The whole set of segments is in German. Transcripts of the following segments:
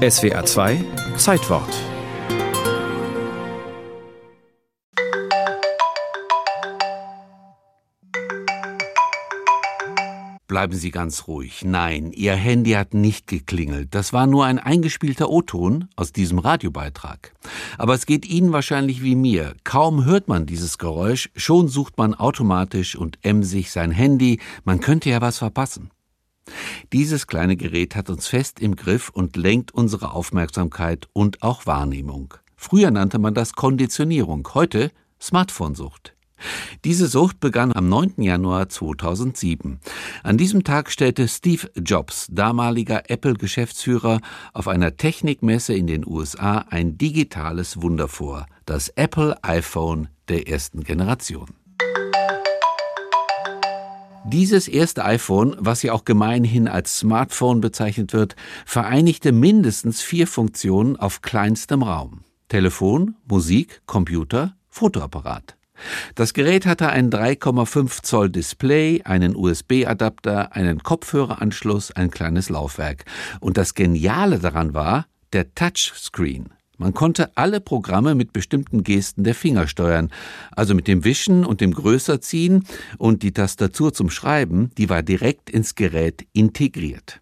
SWA 2 Zeitwort Bleiben Sie ganz ruhig. Nein, Ihr Handy hat nicht geklingelt. Das war nur ein eingespielter O-Ton aus diesem Radiobeitrag. Aber es geht Ihnen wahrscheinlich wie mir. Kaum hört man dieses Geräusch, schon sucht man automatisch und emsig sein Handy. Man könnte ja was verpassen. Dieses kleine Gerät hat uns fest im Griff und lenkt unsere Aufmerksamkeit und auch Wahrnehmung. Früher nannte man das Konditionierung, heute Smartphone-Sucht. Diese Sucht begann am 9. Januar 2007. An diesem Tag stellte Steve Jobs, damaliger Apple-Geschäftsführer, auf einer Technikmesse in den USA ein digitales Wunder vor, das Apple iPhone der ersten Generation. Dieses erste iPhone, was ja auch gemeinhin als Smartphone bezeichnet wird, vereinigte mindestens vier Funktionen auf kleinstem Raum. Telefon, Musik, Computer, Fotoapparat. Das Gerät hatte ein 3,5 Zoll Display, einen USB-Adapter, einen Kopfhöreranschluss, ein kleines Laufwerk. Und das Geniale daran war der Touchscreen. Man konnte alle Programme mit bestimmten Gesten der Finger steuern, also mit dem Wischen und dem Größerziehen und die Tastatur zum Schreiben, die war direkt ins Gerät integriert.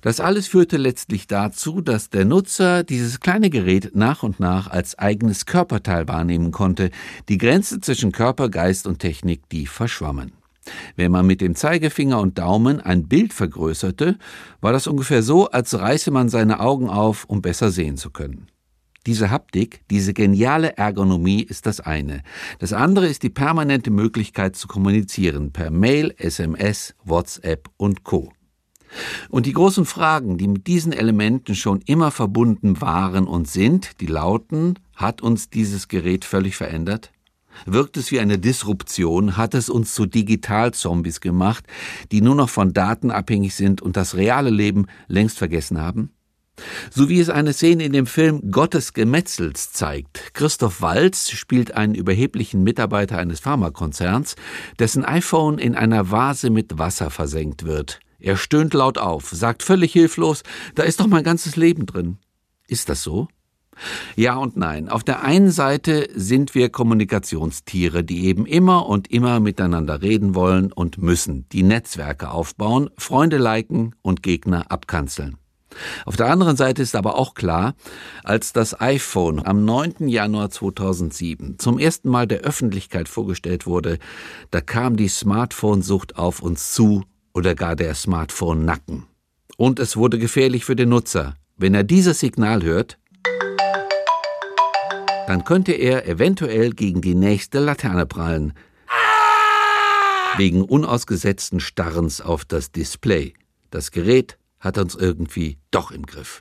Das alles führte letztlich dazu, dass der Nutzer dieses kleine Gerät nach und nach als eigenes Körperteil wahrnehmen konnte. Die Grenze zwischen Körper, Geist und Technik, die verschwammen. Wenn man mit dem Zeigefinger und Daumen ein Bild vergrößerte, war das ungefähr so, als reiße man seine Augen auf, um besser sehen zu können. Diese Haptik, diese geniale Ergonomie ist das eine. Das andere ist die permanente Möglichkeit zu kommunizieren per Mail, SMS, WhatsApp und Co. Und die großen Fragen, die mit diesen Elementen schon immer verbunden waren und sind, die lauten, hat uns dieses Gerät völlig verändert? Wirkt es wie eine Disruption? Hat es uns zu Digitalzombies gemacht, die nur noch von Daten abhängig sind und das reale Leben längst vergessen haben? So wie es eine Szene in dem Film Gottes Gemetzels zeigt. Christoph Walz spielt einen überheblichen Mitarbeiter eines Pharmakonzerns, dessen iPhone in einer Vase mit Wasser versenkt wird. Er stöhnt laut auf, sagt völlig hilflos, da ist doch mein ganzes Leben drin. Ist das so? Ja und nein. Auf der einen Seite sind wir Kommunikationstiere, die eben immer und immer miteinander reden wollen und müssen, die Netzwerke aufbauen, Freunde liken und Gegner abkanzeln. Auf der anderen Seite ist aber auch klar, als das iPhone am 9. Januar 2007 zum ersten Mal der Öffentlichkeit vorgestellt wurde, da kam die Smartphone-Sucht auf uns zu oder gar der Smartphone-Nacken. Und es wurde gefährlich für den Nutzer. Wenn er dieses Signal hört, dann könnte er eventuell gegen die nächste Laterne prallen. Wegen unausgesetzten Starrens auf das Display. Das Gerät hat uns irgendwie doch im Griff.